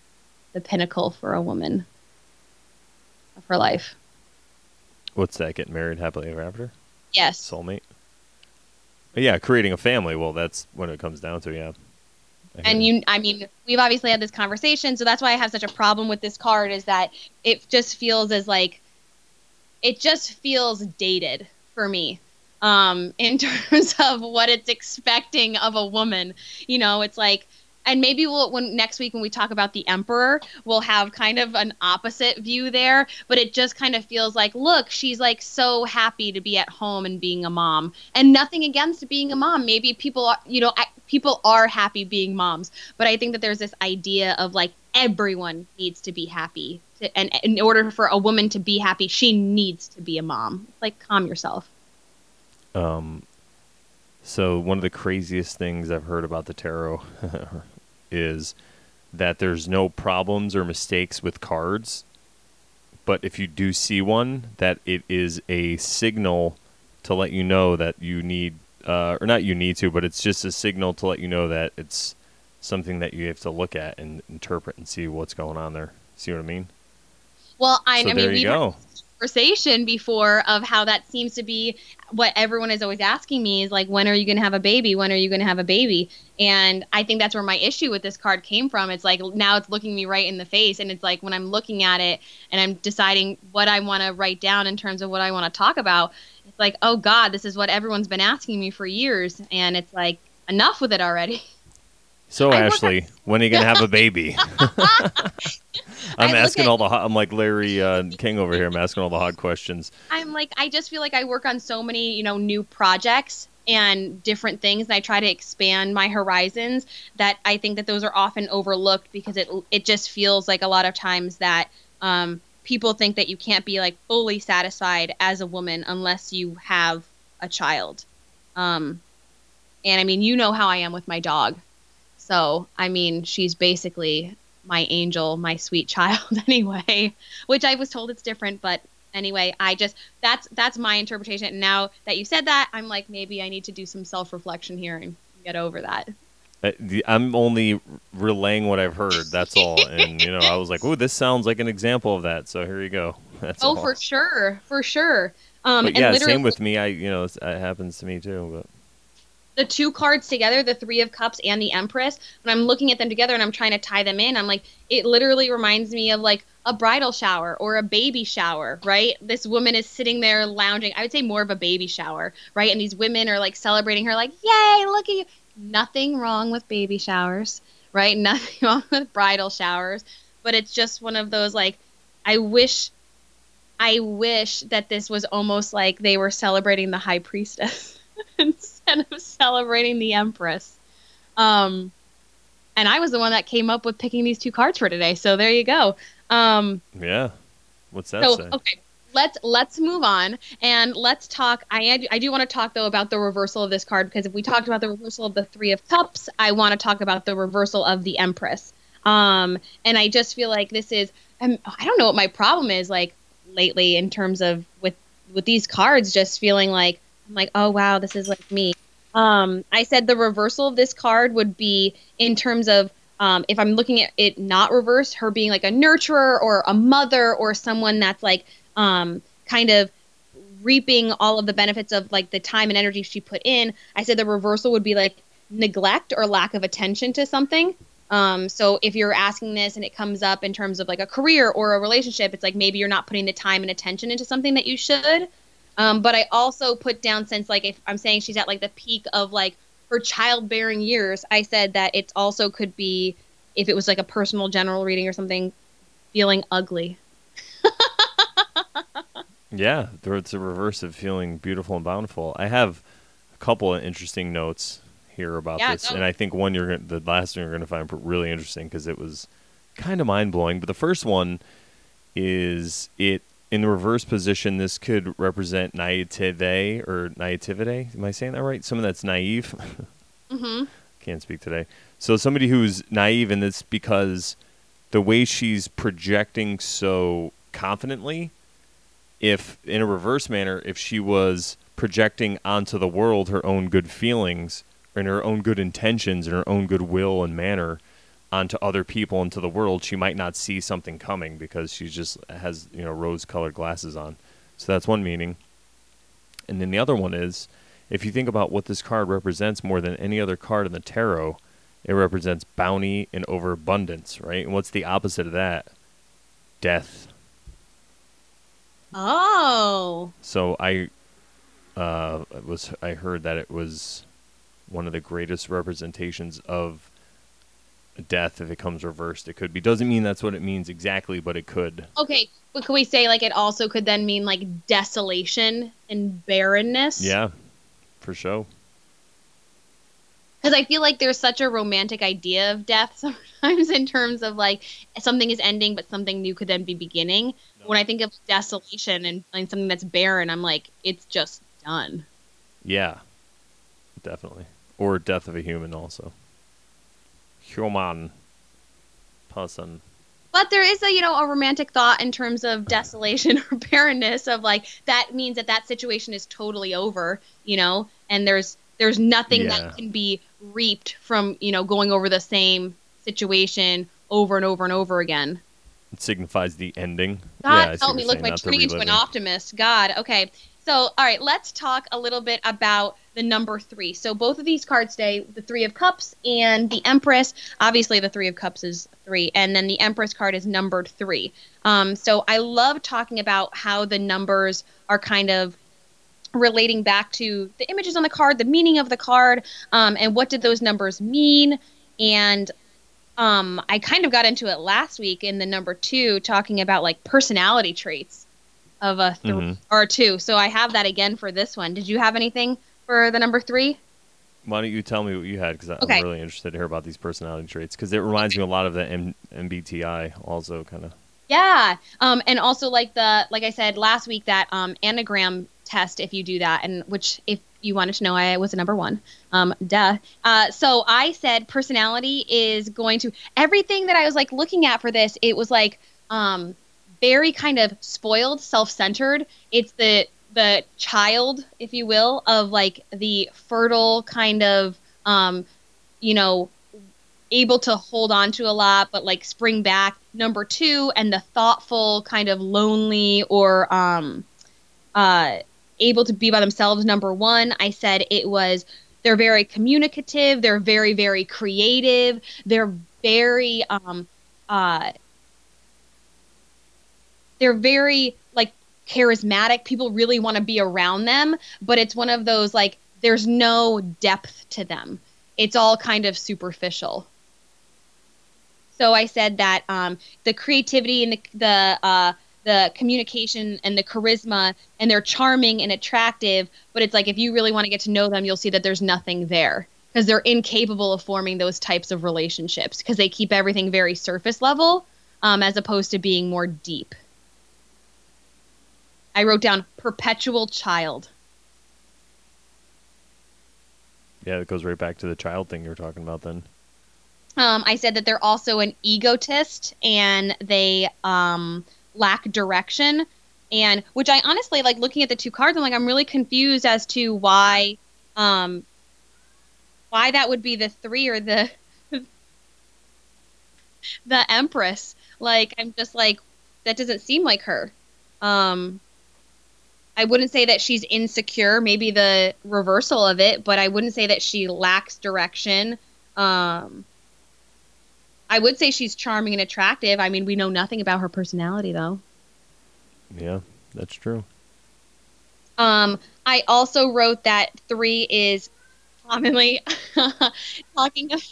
Speaker 2: the pinnacle for a woman of her life.
Speaker 3: What's that? Getting married happily ever after?
Speaker 2: Yes.
Speaker 3: Soulmate? But yeah, creating a family. Well, that's what it comes down to, yeah.
Speaker 2: And you i mean we've obviously had this conversation so that's why i have such a problem with this card is that it just feels as like it just feels dated for me um in terms of what it's expecting of a woman you know it's like and maybe we'll when next week when we talk about the emperor we'll have kind of an opposite view there. But it just kind of feels like look she's like so happy to be at home and being a mom. And nothing against being a mom. Maybe people are you know people are happy being moms. But i think that there's this idea of like everyone needs to be happy. To, and in order for a woman to be happy she needs to be a mom. Like calm yourself.
Speaker 3: Um, so one of the craziest things I've heard about the tarot is that there's no problems or mistakes with cards, but if you do see one, that it is a signal to let you know that you need, uh, or not you need to, but it's just a signal to let you know that it's something that you have to look at and interpret and see what's going on there. See what I mean?
Speaker 2: well i,
Speaker 3: so
Speaker 2: I
Speaker 3: there
Speaker 2: mean had
Speaker 3: go.
Speaker 2: Conversation before of how that seems to be what everyone is always asking me is like when are you going to have a baby? When are you going to have a baby? And i think that's where my issue with this card came from. It's like now it's looking me right in the face. And it's like when i'm looking at it and i'm deciding what i want to write down in terms of what i want to talk about it's like oh god this is what everyone's been asking me for years. And it's like enough with it already.
Speaker 3: So
Speaker 2: I
Speaker 3: Ashley, when are you gonna have a baby? I'm
Speaker 2: I
Speaker 3: asking
Speaker 2: at-
Speaker 3: all the. Hot, I'm like Larry uh, King over here. I'm asking all the hot questions.
Speaker 2: I'm like I just feel like I work on so many, you know, new projects and different things and I try to expand my horizons that I think that those are often overlooked because it it just feels like a lot of times that um, people think that you can't be like fully satisfied as a woman unless you have a child. Um, and I mean, you know how I am with my dog. So, I mean, she's basically my angel, my sweet child anyway, which I was told it's different, but anyway, I just that's that's my interpretation. And now that you said that, I'm like maybe I need to do some self-reflection here and get over that.
Speaker 3: Uh, I'm only relaying what I've heard. That's all. And you know, I was like, "Oh, this sounds like an example of that." So here you go. That's
Speaker 2: oh,
Speaker 3: all.
Speaker 2: for sure, for sure. Um,
Speaker 3: But yeah, same with me. I you know, it happens to me too. But
Speaker 2: the two cards together, the Three of Cups and the Empress, when I'm looking at them together and I'm trying to tie them in, I'm like, it literally reminds me of like a bridal shower or a baby shower, right? This woman is sitting there lounging. I would say more of a baby shower, right? And these women are like celebrating her, like, yay, look at you. Nothing wrong with baby showers, right? Nothing wrong with bridal showers. But it's just one of those like, I wish. I wish that this was almost like they were celebrating the high priestess. Instead of celebrating the Empress. Um, and I was the one that came up with picking these two cards for today. So there you go. Um,
Speaker 3: yeah, what's that
Speaker 2: so
Speaker 3: say?
Speaker 2: okay, let's let's move on and let's talk. I I do want to talk though about the reversal of this card because if we talked about the reversal of the Three of Cups, I want to talk about the reversal of the Empress. Um, and I just feel like this is I'm, I don't know what my problem is like lately in terms of with with these cards just feeling like I'm like oh wow this is like me. Um, I said the reversal of this card would be in terms of um, if I'm looking at it not reversed, her being like a nurturer or a mother or someone that's like um, kind of reaping all of the benefits of like the time and energy she put in. I said the reversal would be like neglect or lack of attention to something. Um, so if you're asking this and it comes up in terms of like a career or a relationship, it's like maybe you're not putting the time and attention into something that you should. Um, but I also put down since like if I'm saying she's at like the peak of like her childbearing years, I said that it also could be if it was like a personal general reading or something, feeling ugly.
Speaker 3: Yeah, it's a reverse of feeling beautiful and bountiful. I have a couple of interesting notes here about
Speaker 2: Yeah,
Speaker 3: this,
Speaker 2: go.
Speaker 3: and I think one you're gonna, the last one you're going to find really interesting because it was kind of mind blowing. But the first one is it in the reverse position. This could represent naivete or naivete. Am I saying that right? Someone that's naive.
Speaker 2: Mm-hmm.
Speaker 3: Can't speak today. So somebody who's naive, and it's because the way she's projecting so confidently. If in a reverse manner, if she was projecting onto the world her own good feelings and her own good intentions and her own goodwill and manner onto other people and to the world, she might not see something coming because she just has you know rose-colored glasses on. So that's one meaning. And then the other one is, if you think about what this card represents more than any other card in the tarot, it represents bounty and overabundance, right? And what's the opposite of that? Death.
Speaker 2: Oh.
Speaker 3: So I uh, was I heard that it was one of the greatest representations of death if it comes reversed. It could be. Doesn't mean that's what it means exactly, but it could.
Speaker 2: Okay, but could we say like it also could then mean like desolation and barrenness?
Speaker 3: Yeah, for sure.
Speaker 2: Because I feel like there's such a romantic idea of death sometimes in terms of like something is ending, but something new could then be beginning. When I think of desolation and, and something that's barren, I'm like, it's just done.
Speaker 3: Yeah, definitely. Or death of a human also. Human person.
Speaker 2: But there is a you know a romantic thought in terms of desolation or barrenness of like that means that that situation is totally over, you know, and there's there's nothing
Speaker 3: Yeah.
Speaker 2: that can be reaped from you know going over the same situation over and over and over again.
Speaker 3: It signifies the ending.
Speaker 2: God
Speaker 3: yeah,
Speaker 2: help me! Look, my
Speaker 3: not
Speaker 2: turning into an optimist. God. Okay. So, all right, let's talk a little bit about the number three. So, both of these cards today, the Three of Cups and the Empress. Obviously, the Three of Cups is three, and then the Empress card is numbered three. Um, so, I love talking about how the numbers are kind of relating back to the images on the card, the meaning of the card, um, and what did those numbers mean. And um, I kind of got into it last week in the number two, talking about like personality traits of a th-
Speaker 3: Mhm.
Speaker 2: or two. So I have that again for this one. Did you have anything for the number three?
Speaker 3: Why don't you tell me what you had? Because
Speaker 2: Okay.
Speaker 3: I'm really interested to hear about these personality traits. Because it reminds me a lot of the M- MBTI, also kind of.
Speaker 2: Yeah. Um, and also like the like I said last week that um Enneagram test if you do that and which if you wanted to know I was a number one. Um, duh. Uh, so I said personality is going to everything that I was like looking at for this. It was like um very kind of spoiled, self-centered. It's the the child, if you will, of like the fertile kind of um, you know, able to hold on to a lot but like spring back number two and the thoughtful kind of lonely or um uh able to be by themselves number one i said it was they're very communicative they're very very creative they're very um uh they're very like charismatic. People really want to be around them but it's one of those like there's no depth to them. It's all kind of superficial. So I said that um, the creativity and the the, uh, the communication and the charisma and they're charming and attractive, but it's like if you really want to get to know them, you'll see that there's nothing there because they're incapable of forming those types of relationships because they keep everything very surface level um, as opposed to being more deep. I wrote down perpetual child.
Speaker 3: Yeah, it goes right back to the child thing you were talking about then.
Speaker 2: Um, I said that they're also an egotist and they um, lack direction. And which I honestly like looking at the two cards, I'm like, I'm really confused as to why um, why that would be the three or the the Empress. Like, I'm just like, that doesn't seem like her. Um, I wouldn't say that she's insecure, maybe the reversal of it, but I wouldn't say that she lacks direction. Um, I would say she's charming and attractive. I mean, we know nothing about her personality though.
Speaker 3: Yeah, that's true.
Speaker 2: Um, I also wrote that three is commonly talking. Of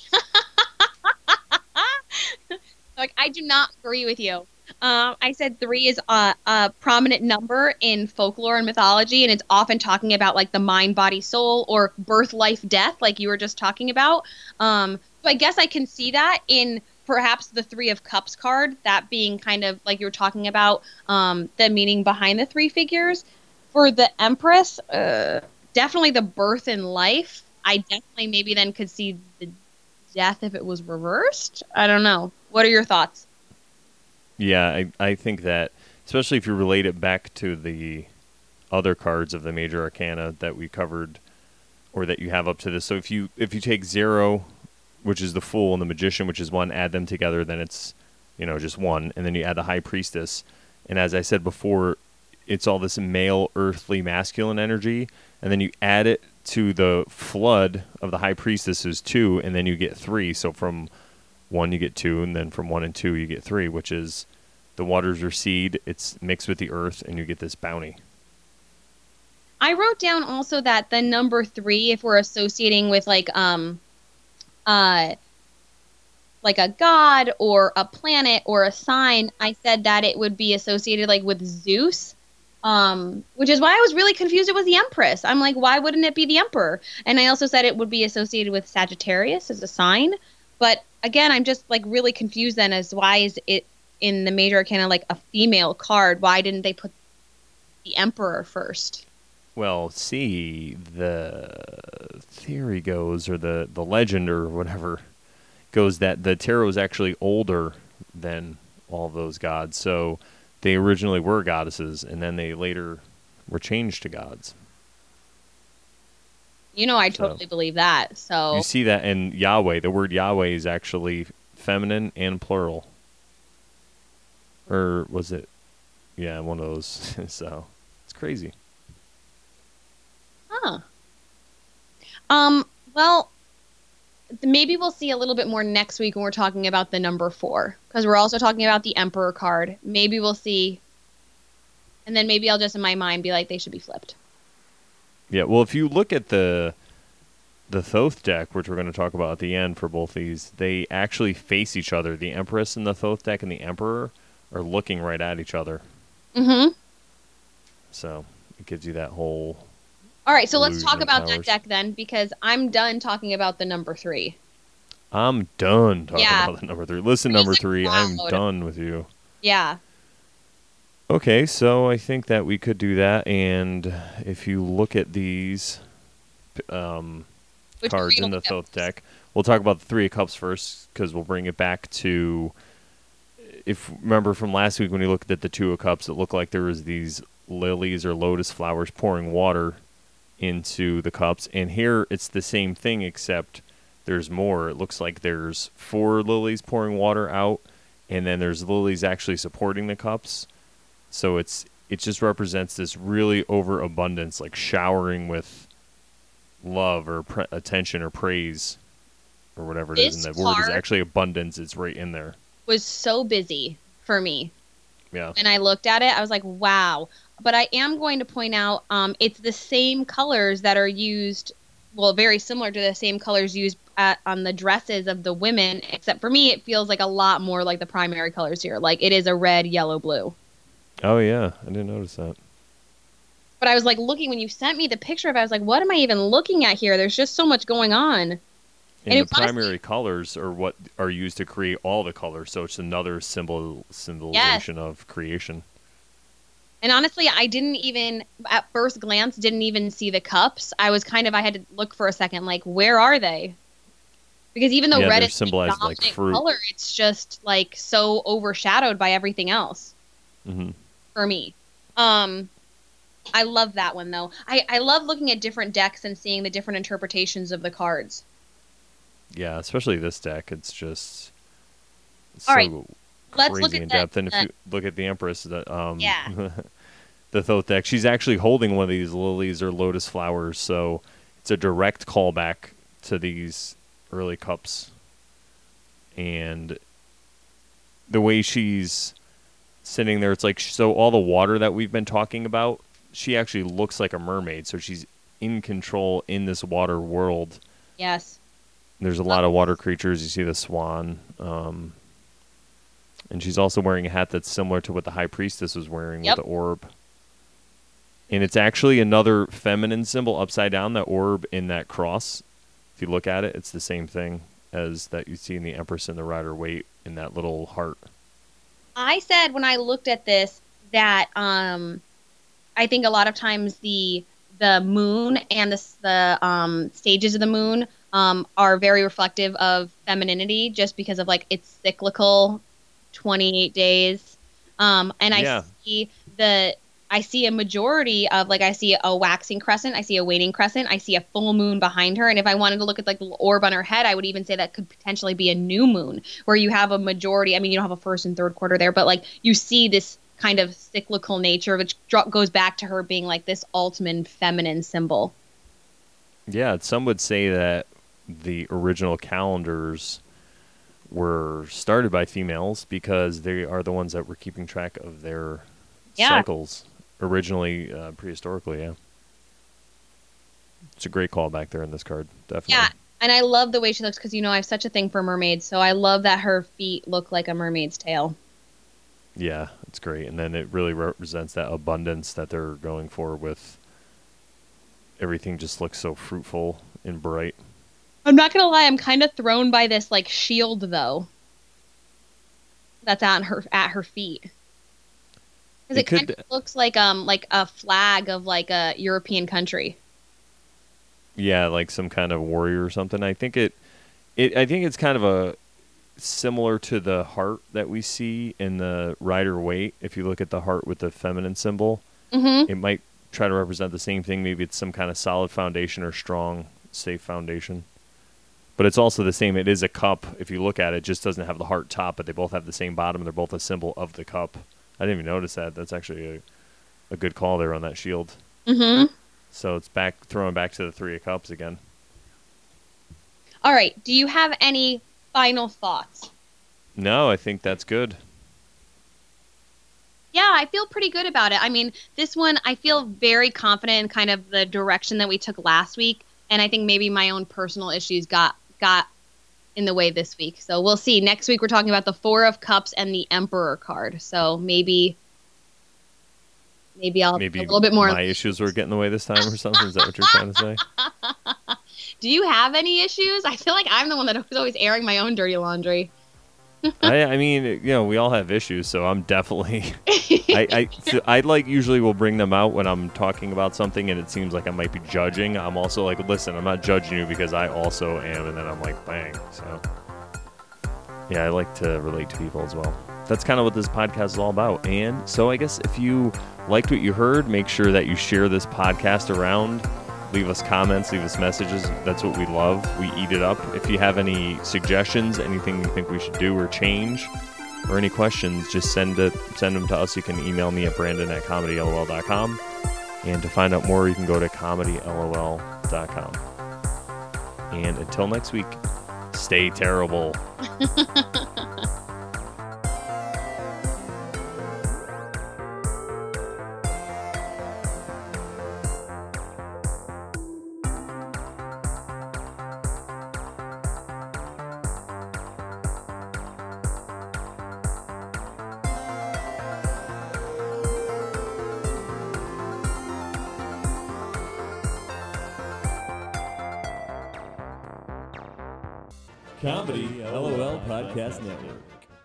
Speaker 2: like, I do not agree with you. Um, I said three is a, a prominent number in folklore and mythology, and it's often talking about like the mind, body, soul, or birth, life, death, like you were just talking about. Um, so I guess I can see that in perhaps the Three of Cups card, that being kind of like you were talking about um, the meaning behind the three figures. For the Empress, uh, definitely the birth and life. I definitely maybe then could see the death if it was reversed. I don't know. What are your thoughts?
Speaker 3: Yeah, I, I think that, especially if you relate it back to the other cards of the major arcana that we covered or that you have up to this. So if you if you take zero, which is the fool, and the magician, which is one, add them together, then it's you know just one, and then you add the high priestess, and as I said before, it's all this male, earthly, masculine energy, and then you add it to the flood of the high priestess is two, and then you get three. So from one you get two, and then from one and two you get three, which is the waters recede, it's mixed with the earth, and you get this bounty.
Speaker 2: I wrote down also that the number three, if we're associating with like um, uh, like a god or a planet or a sign, I said that it would be associated like with Zeus. Um, which is why I was really confused. It was the Empress. I'm like, why wouldn't it be the Emperor? And I also said it would be associated with Sagittarius as a sign. But again, I'm just like really confused then as why is it in the major arcana like a female card? Why didn't they put the Emperor first?
Speaker 3: Well, see, the theory goes, or the, the legend, or whatever, goes that the tarot is actually older than all those gods. So they originally were goddesses, and then they later were changed to gods.
Speaker 2: You know, I
Speaker 3: So-
Speaker 2: totally believe that. So
Speaker 3: You see that in Yahweh. The word Yahweh is actually feminine and plural. Or was it? Yeah, one of those. so it's crazy.
Speaker 2: Huh. Um, well, maybe we'll see a little bit more next week when we're talking about the number four, because we're also talking about the Emperor card. Maybe we'll see. And then maybe I'll just in my mind be like, they should be flipped.
Speaker 3: Yeah, well, if you look at the the Thoth deck, which we're going to talk about at the end for both these, they actually face each other. The Empress in the Thoth deck and the Emperor are looking right at each other.
Speaker 2: Mm-hmm.
Speaker 3: So it gives you that whole.
Speaker 2: All right, so let's talk about that deck then, because I'm done talking about the number three.
Speaker 3: I'm done talking
Speaker 2: Yeah.
Speaker 3: about the number three. Listen, number three, I'm done with you.
Speaker 2: Yeah.
Speaker 3: Okay, so I think that we could do that, and if you look at these um, cards in the Thoth deck, we'll talk about the Three of Cups first, because we'll bring it back to. If remember from last week when we looked at the Two of Cups, it looked like there was these lilies or lotus flowers pouring water into the cups, and here it's the same thing except there's more. It looks like there's four lilies pouring water out, and then there's lilies actually supporting the cups. So it's it just represents this really overabundance, like showering with love or pre- attention or praise or whatever it is.
Speaker 2: This
Speaker 3: And the word is actually abundance. It's right in there.
Speaker 2: Was so busy for me.
Speaker 3: Yeah.
Speaker 2: and I looked at it, I was like, wow. But I am going to point out um, it's the same colors that are used, well, very similar to the same colors used at, on the dresses of the women, except for me, it feels like a lot more like the primary colors here. Like it is a red, yellow, blue.
Speaker 3: Oh yeah, I didn't notice that.
Speaker 2: But I was like looking when you sent me the picture of it, I was like, what am I even looking at here? There's just so much going on.
Speaker 3: And,
Speaker 2: And
Speaker 3: the
Speaker 2: it honestly-
Speaker 3: primary colors are what are used to create all the colors, so it's another symbol symbolization of creation.
Speaker 2: And honestly, I didn't even at first glance didn't even see the cups. I was kind of I had to look for a second, like where are they? Because even though
Speaker 3: Yeah,
Speaker 2: red is the
Speaker 3: symbolized like fruit.
Speaker 2: color, it's just like so overshadowed by everything else
Speaker 3: hmm
Speaker 2: for me. Um, I love that one though. I I love looking at different decks and seeing the different interpretations of the cards.
Speaker 3: Yeah, especially this deck. It's just
Speaker 2: All
Speaker 3: so
Speaker 2: right, let's
Speaker 3: crazy in
Speaker 2: the-
Speaker 3: depth. and if
Speaker 2: the-
Speaker 3: you look at the Empress, the um,
Speaker 2: Yeah.
Speaker 3: the Thoth deck, she's actually holding one of these lilies or lotus flowers, so it's a direct callback to these early cups. And the way she's sitting there, it's like so all the water that we've been talking about, she actually looks like a mermaid. So she's in control in this water world.
Speaker 2: Yes.
Speaker 3: There's a lot of water creatures. You see the swan. Um, And she's also wearing a hat that's similar to what the High Priestess was wearing
Speaker 2: Yep.
Speaker 3: with the orb. And it's actually another feminine symbol upside down, that orb in that cross. If you look at it, it's the same thing as that you see in the Empress and the Rider Waite in that little heart.
Speaker 2: I said when I looked at this that um, I think a lot of times the the moon and the the um, stages of the moon um, are very reflective of femininity, just because of like its cyclical, twenty eight days. Um, and I
Speaker 3: Yeah.
Speaker 2: see the I see a majority of like I see a waxing crescent, I see a waning crescent, I see a full moon behind her, and if I wanted to look at like the orb on her head, I would even say that could potentially be a new moon, where you have a majority. I mean, you don't have a first and third quarter there, but like you see this kind of cyclical nature, which dro- goes back to her being like this ultimate feminine symbol.
Speaker 3: Yeah, some would say that the original calendars were started by females because they are the ones that were keeping track of their
Speaker 2: Yeah.
Speaker 3: cycles originally uh, prehistorically. Yeah, it's a great call back there in this card. Definitely.
Speaker 2: Yeah, and I love the way she looks because you know I have such a thing for mermaids, so I love that her feet look like a mermaid's tail.
Speaker 3: Yeah, it's great, and then it really represents that abundance that they're going for with. Everything just looks so fruitful and bright.
Speaker 2: I'm not gonna lie, I'm kind of thrown by this like shield though. That's at her at her feet. Because
Speaker 3: It
Speaker 2: it, kind of looks like um like a flag of like a European country.
Speaker 3: Yeah, like some kind of warrior or something. I think it, it. I think it's kind of a similar to the heart that we see in the Rider Waite. If you look at the heart with the feminine symbol,
Speaker 2: Mm-hmm.
Speaker 3: it might try to represent the same thing. Maybe it's some kind of solid foundation or strong, safe foundation. But it's also the same. It is a cup. If you look at it, it just doesn't have the heart top, but they both have the same bottom. They're both a symbol of the cup. I didn't even notice that. That's actually a, a good call there on that shield.
Speaker 2: Mm-hmm.
Speaker 3: So it's back throwing back to the three of cups again.
Speaker 2: All right. Do you have any final thoughts?
Speaker 3: No, I think that's good.
Speaker 2: Yeah, I feel pretty good about it. I mean, this one I feel very confident in kind of the direction that we took last week, and I think maybe my own personal issues got got in the way this week. So we'll see. Next week we're talking about the Four of Cups and the Emperor card. So maybe maybe I'll
Speaker 3: Maybe
Speaker 2: a little bit more.
Speaker 3: my issues were getting in the way this time or something. Is that what you're trying to say?
Speaker 2: Do you have any issues? I feel like I'm the one that was always airing my own dirty laundry.
Speaker 3: I, I mean, you know, we all have issues, so I'm definitely. I, I, so I like usually will bring them out when I'm talking about something, and it seems like I might be judging. I'm also like, listen, I'm not judging you because I also am, and then I'm like, bang. So, yeah, I like to relate to people as well. That's kind of what this podcast is all about. And so, I guess if you liked what you heard, make sure that you share this podcast around. Leave us comments, leave us messages. That's what we love. We eat it up. If you have any suggestions, anything you think we should do or change, or any questions, just send it send them to us. You can email me at brandon at comedylol.com. And to find out more, you can go to comedylol.com. And until next week, stay terrible.
Speaker 1: Comedy LOL Podcast Network.